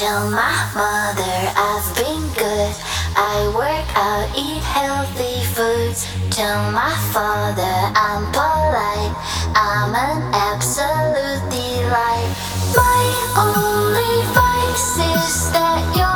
tell my mother I've been good. I work out, eat healthy foods. Tell my father I'm polite. I'm an absolute delight. My only vice is that you're.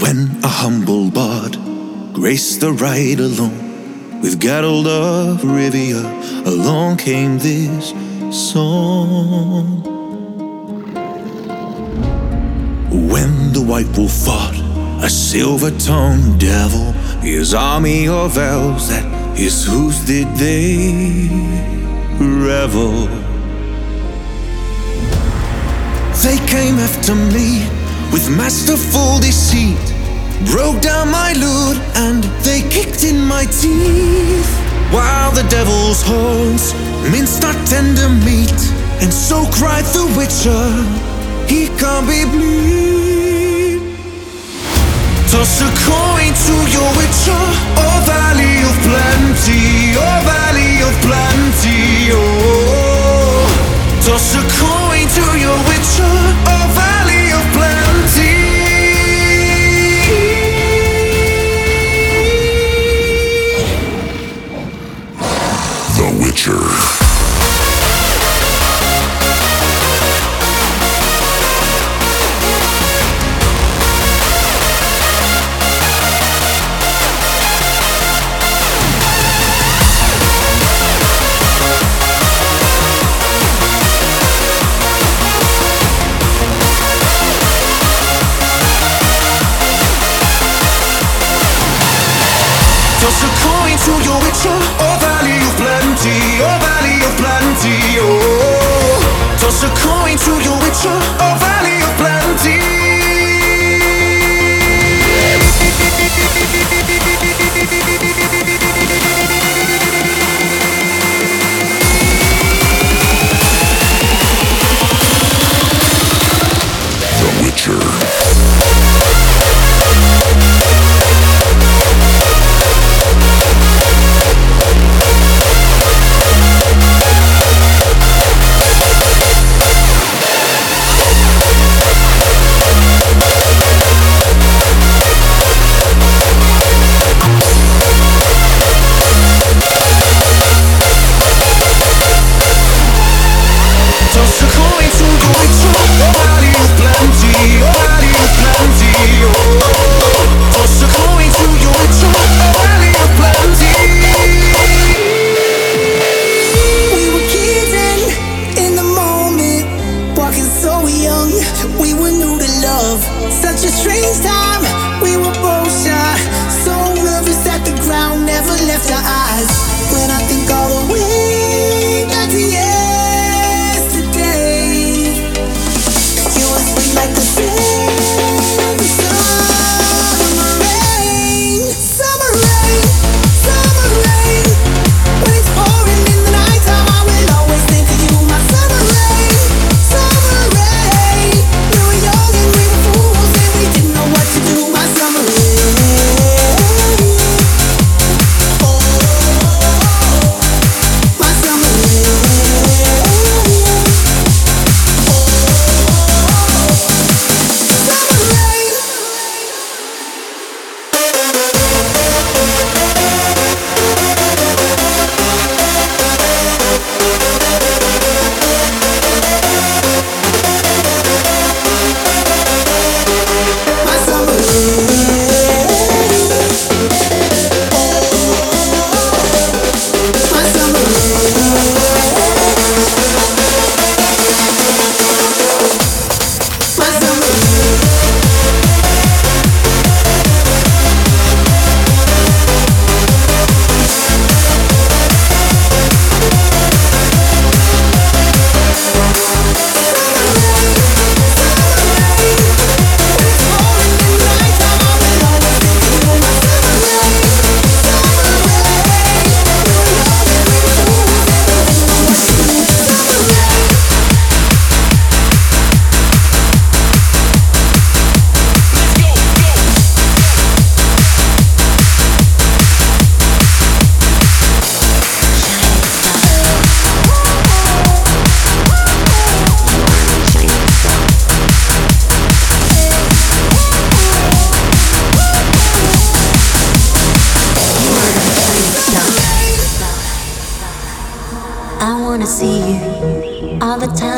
When a humble bard graced the ride alone with Geralt of Rivia, along came this song. When the white wolf fought a silver-tongued devil, his army of elves at his hooves did they revel. They came after me with masterful deceit, broke down my lute and they kicked in my teeth. While the devil's horns minced our tender meat, and so cried the witcher, he can't be bleed. Toss a coin to your witcher, oh valley of plenty, oh valley of plenty, oh. Toss a coin to your witcher, oh Oh, oh, oh. Toss a coin to your witcher, oh valley of plenty.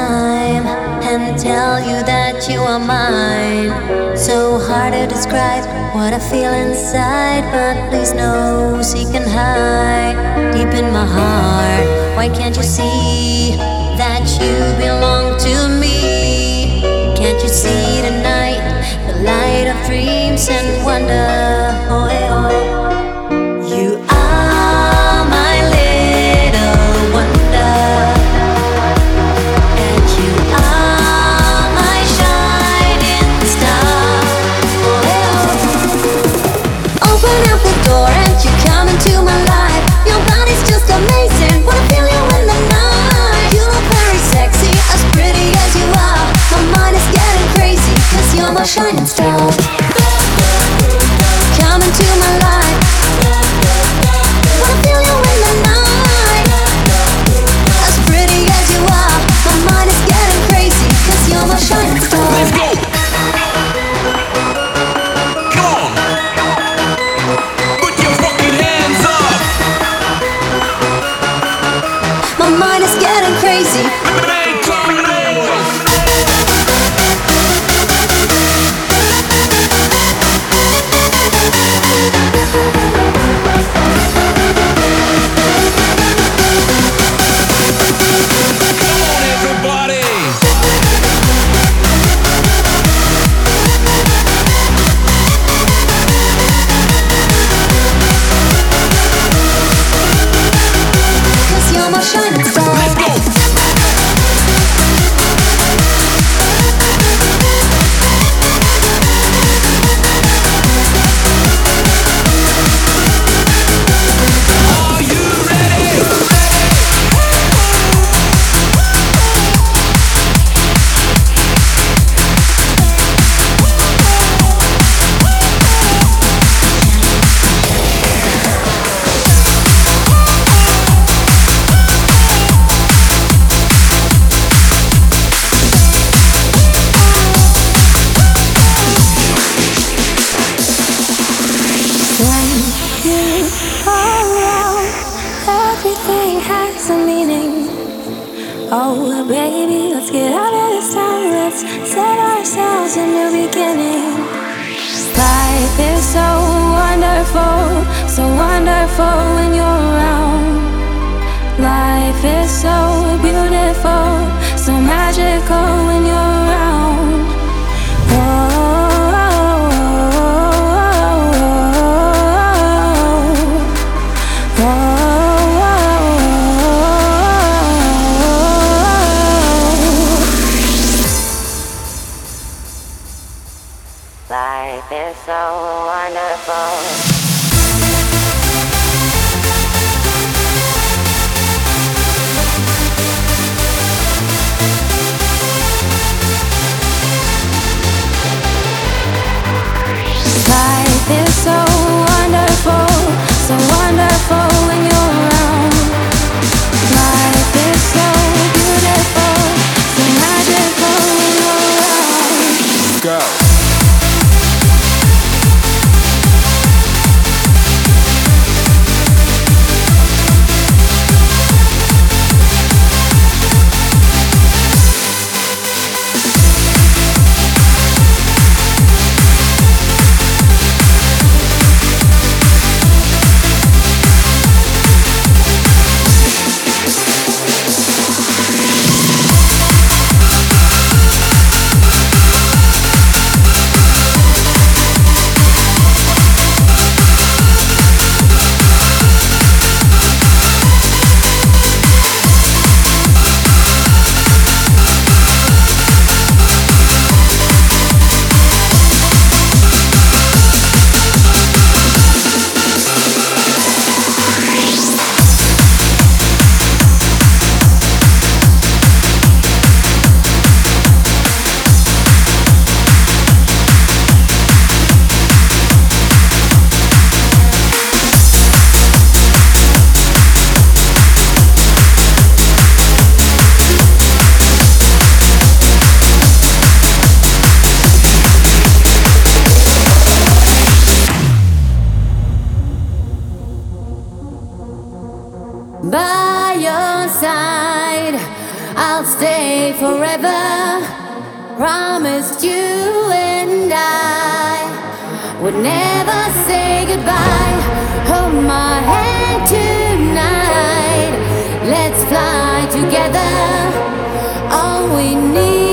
time and tell you that you are mine. So hard to describe what I feel inside, but please know she can hide deep in my heart. Why can't you see that you belong to me? Can't you see tonight the light of dreams and wonder? Oh, hey, oh. shining star set ourselves a new beginning. Life is so wonderful, so wonderful. forever. Promised you and I would never say goodbye. Hold my hand tonight. Let's fly together. All we need.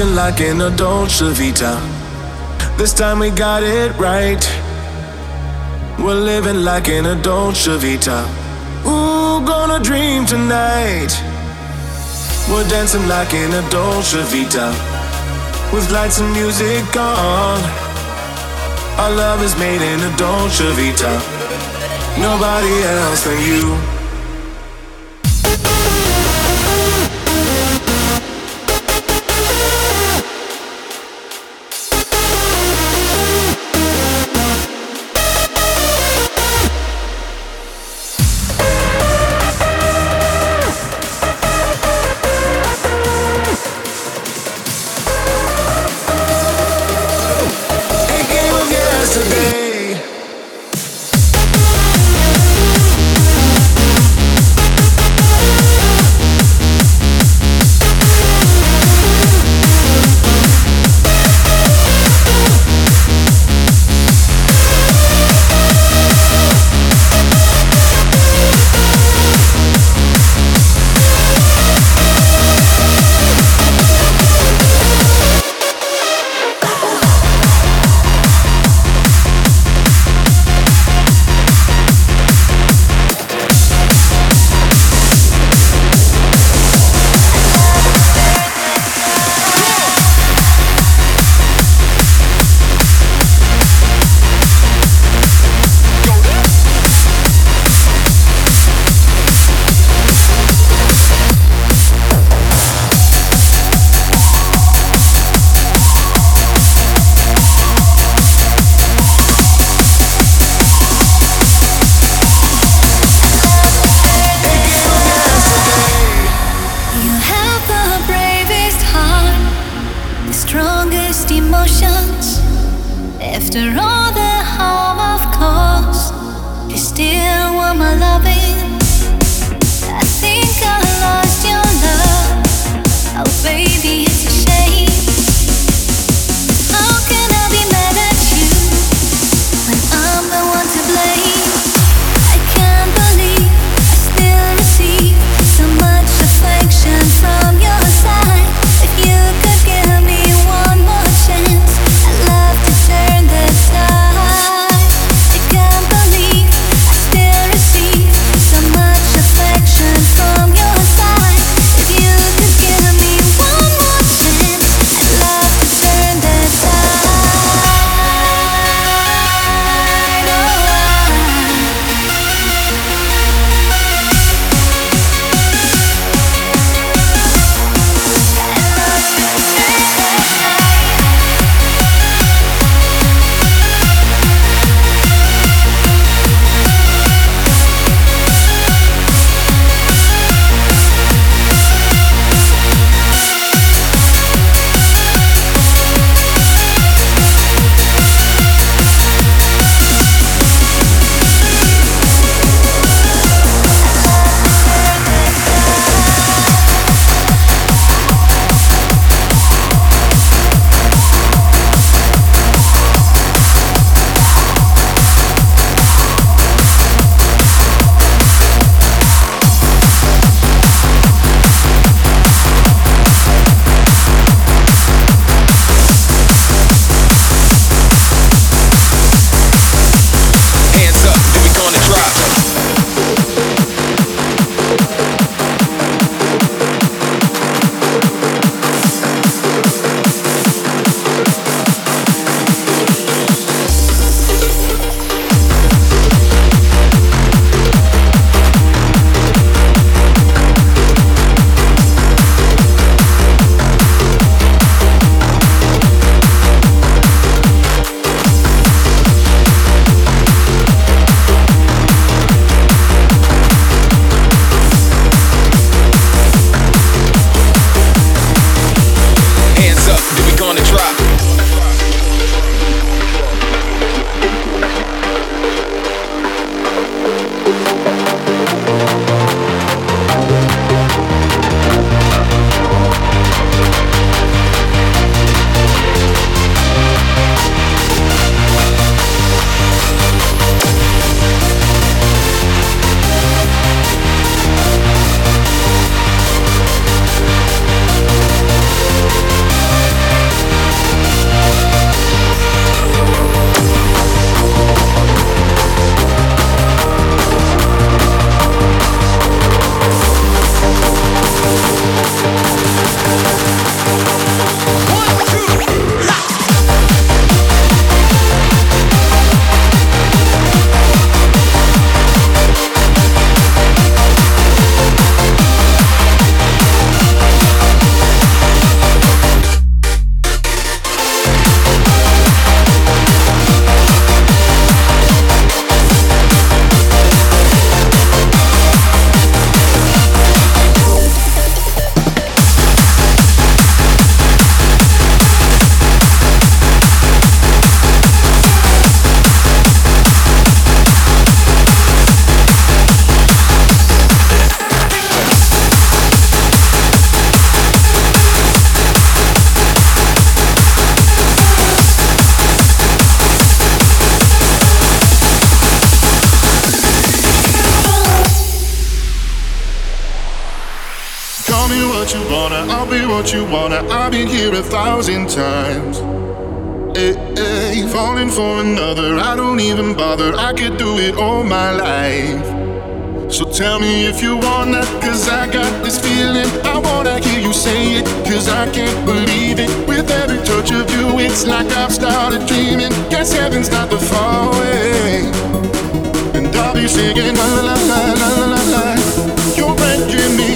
looking like an Dolce Vita. This time we got it right. We're living like an Dolce Vita. Ooh, gonna dream tonight. We're dancing like an Dolce Vita. With lights and music on. Our love is made in a Dolce Vita. Nobody else than you. you wanna. I've been here a thousand times. Hey, hey, falling for another, I don't even bother. I could do it all my life. So tell me if you wanna, cause I got this feeling. I wanna hear you say it, cause I can't believe it. With every touch of you, it's like I've started dreaming. Guess heaven's not the far away. And I'll be singing la la la la la la. You're breaking me.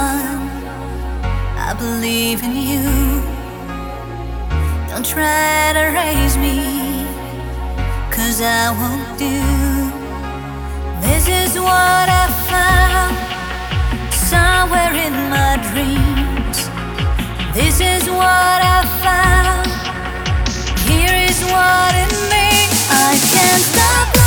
on. I believe in you. Don't try to raise me, cause I won't do. This is what I found somewhere in my dreams. This is what I found. Here is what it means. I can't stop.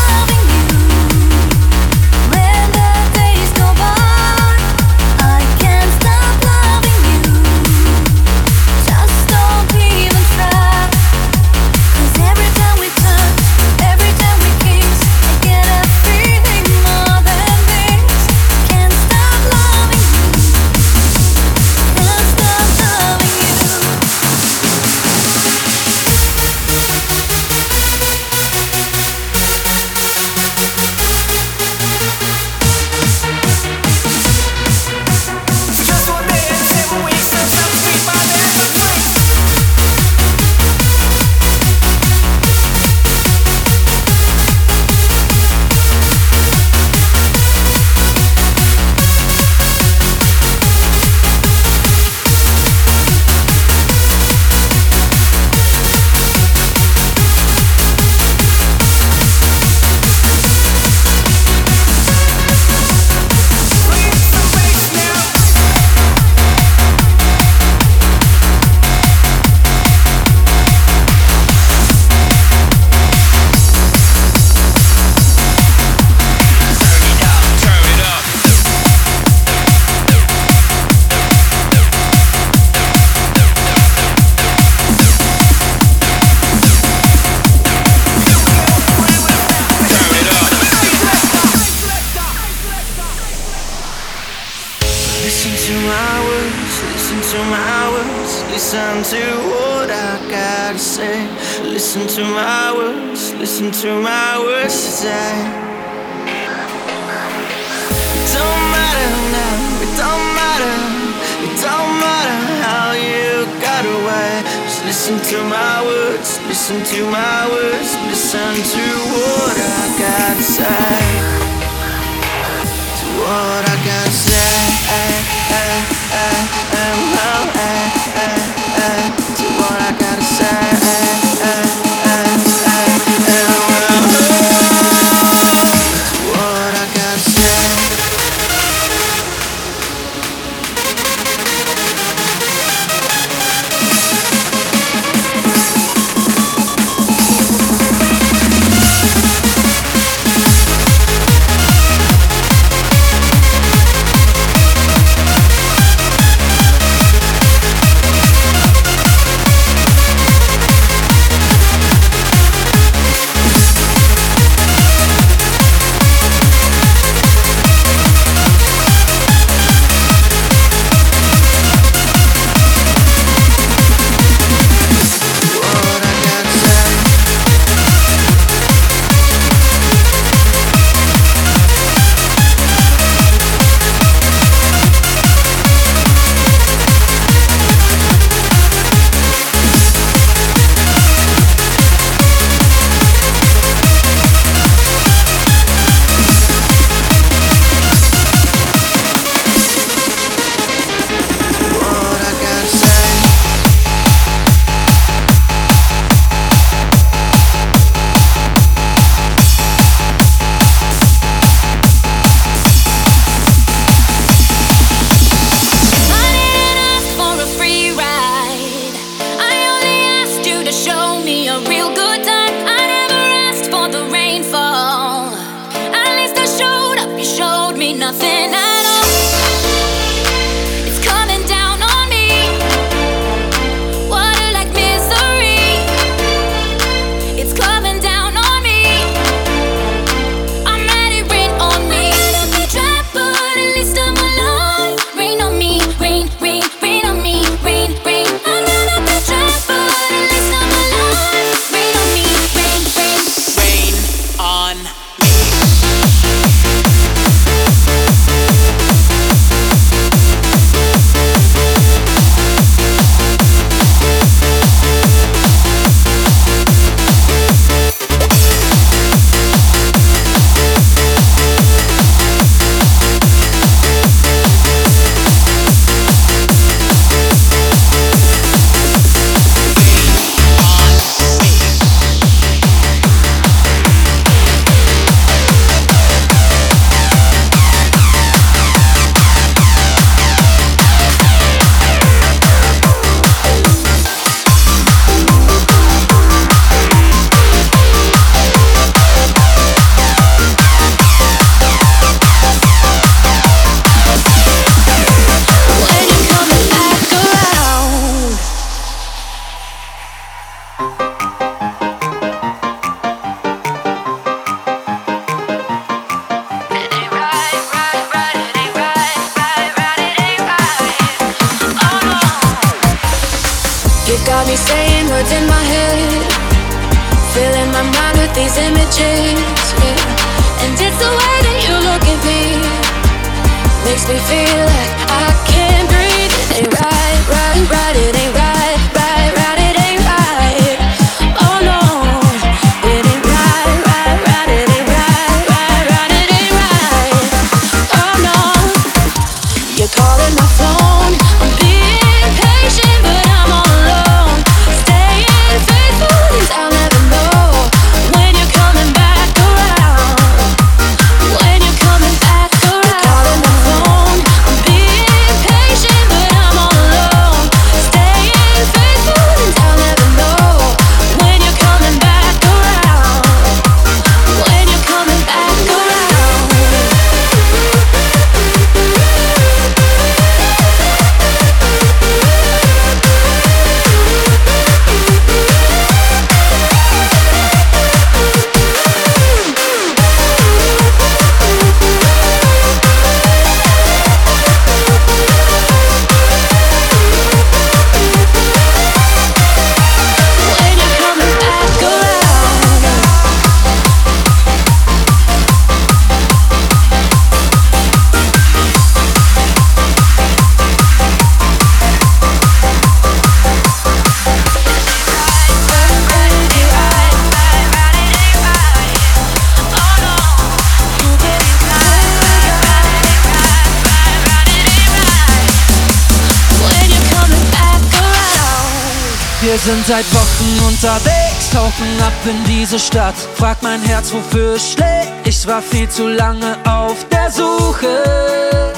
Sind seit Wochen unterwegs, tauchen ab in diese Stadt. Frag mein Herz, wofür es schlägt. Ich war viel zu lange auf der Suche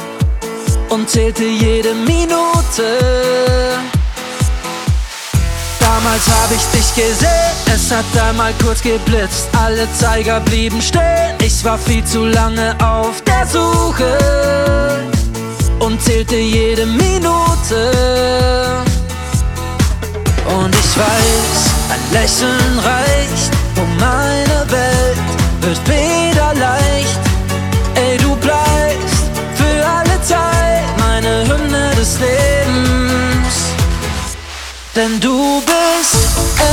und zählte jede Minute. Damals hab ich dich gesehen, es hat einmal kurz geblitzt. Alle Zeiger blieben stehen, ich war viel zu lange auf der Suche und zählte jede Minute. Und ich weiß, ein Lächeln reicht, um meine Welt wird wieder leicht. Ey, du bleibst für alle Zeit meine Hymne des Lebens. Denn du bist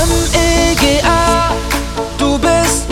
M-E-G-A, du bist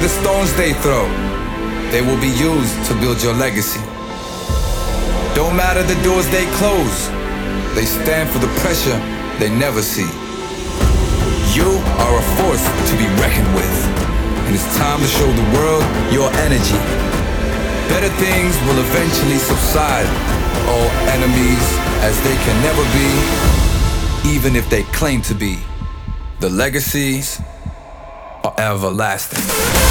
the stones they throw, they will be used to build your legacy. Don't matter the doors they close, they stand for the pressure they never see. You are a force to be reckoned with, and it's time to show the world your energy. Better things will eventually subside, all enemies as they can never be, even if they claim to be. The legacies are everlasting.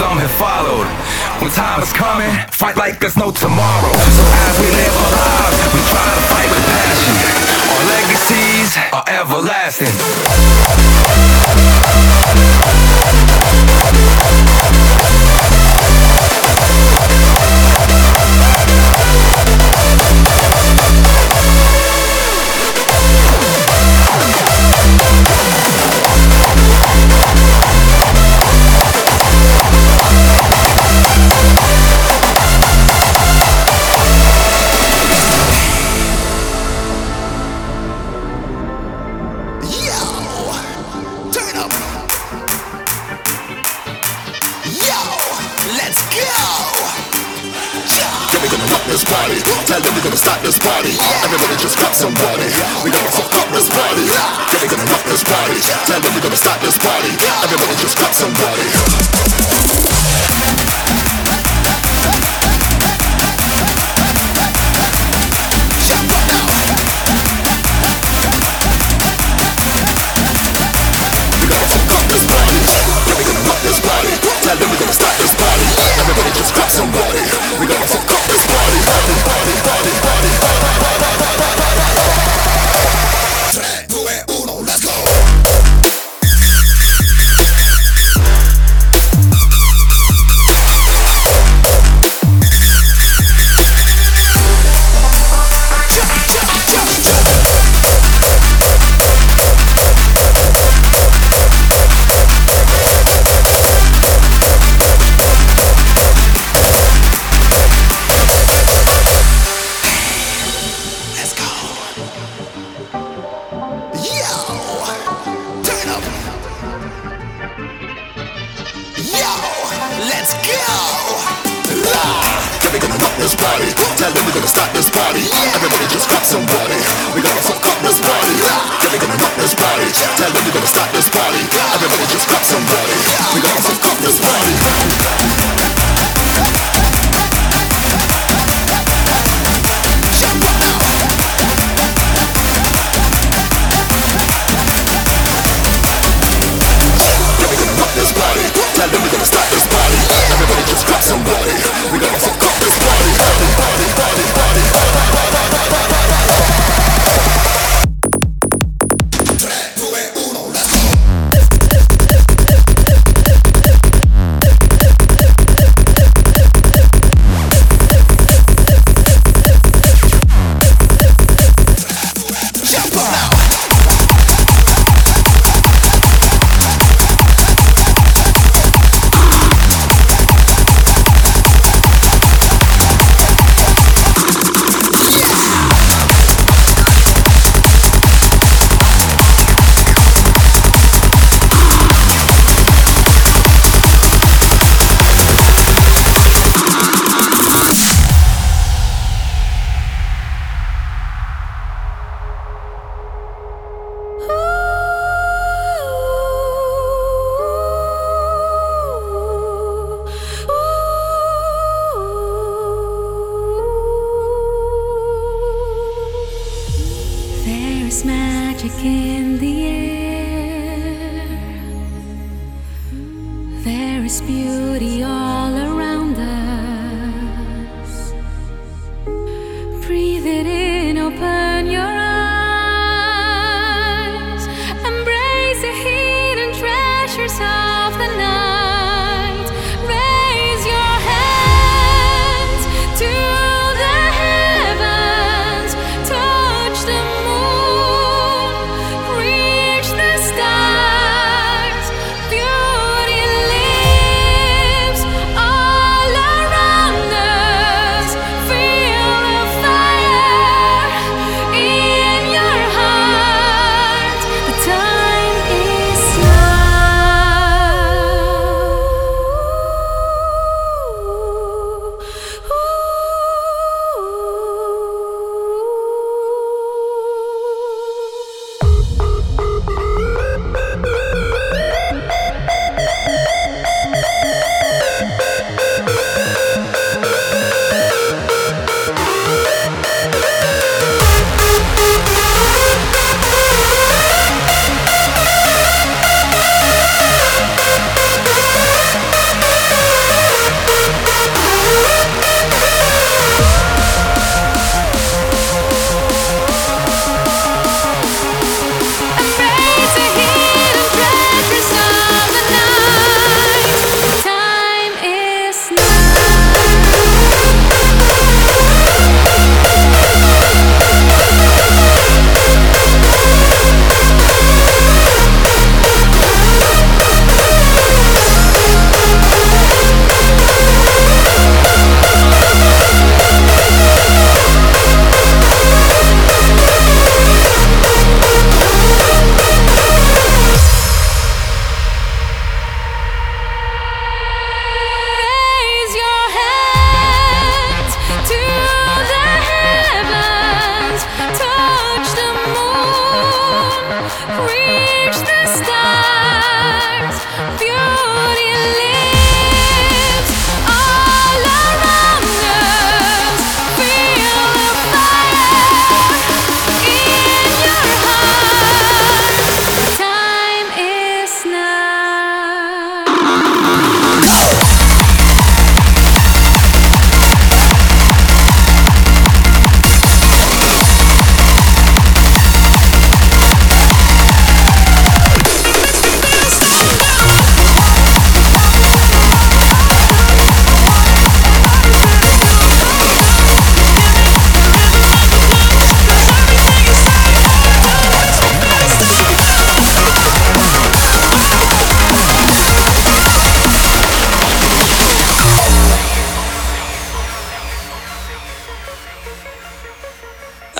some have followed. When time is coming, fight like there's no tomorrow. So as we live our lives, we try to fight with passion. Our legacies are everlasting.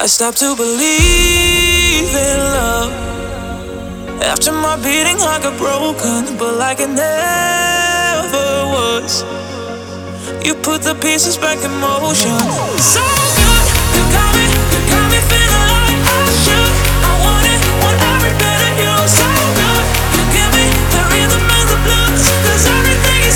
I stopped to believe in love after my beating heart got broken, but like it never was. You put the pieces back in motion. So good, you got me, you got me feeling like I should. I want it, want every bit of you. So good, you give me the rhythm and the blues. 'Cause everything you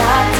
from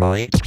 Und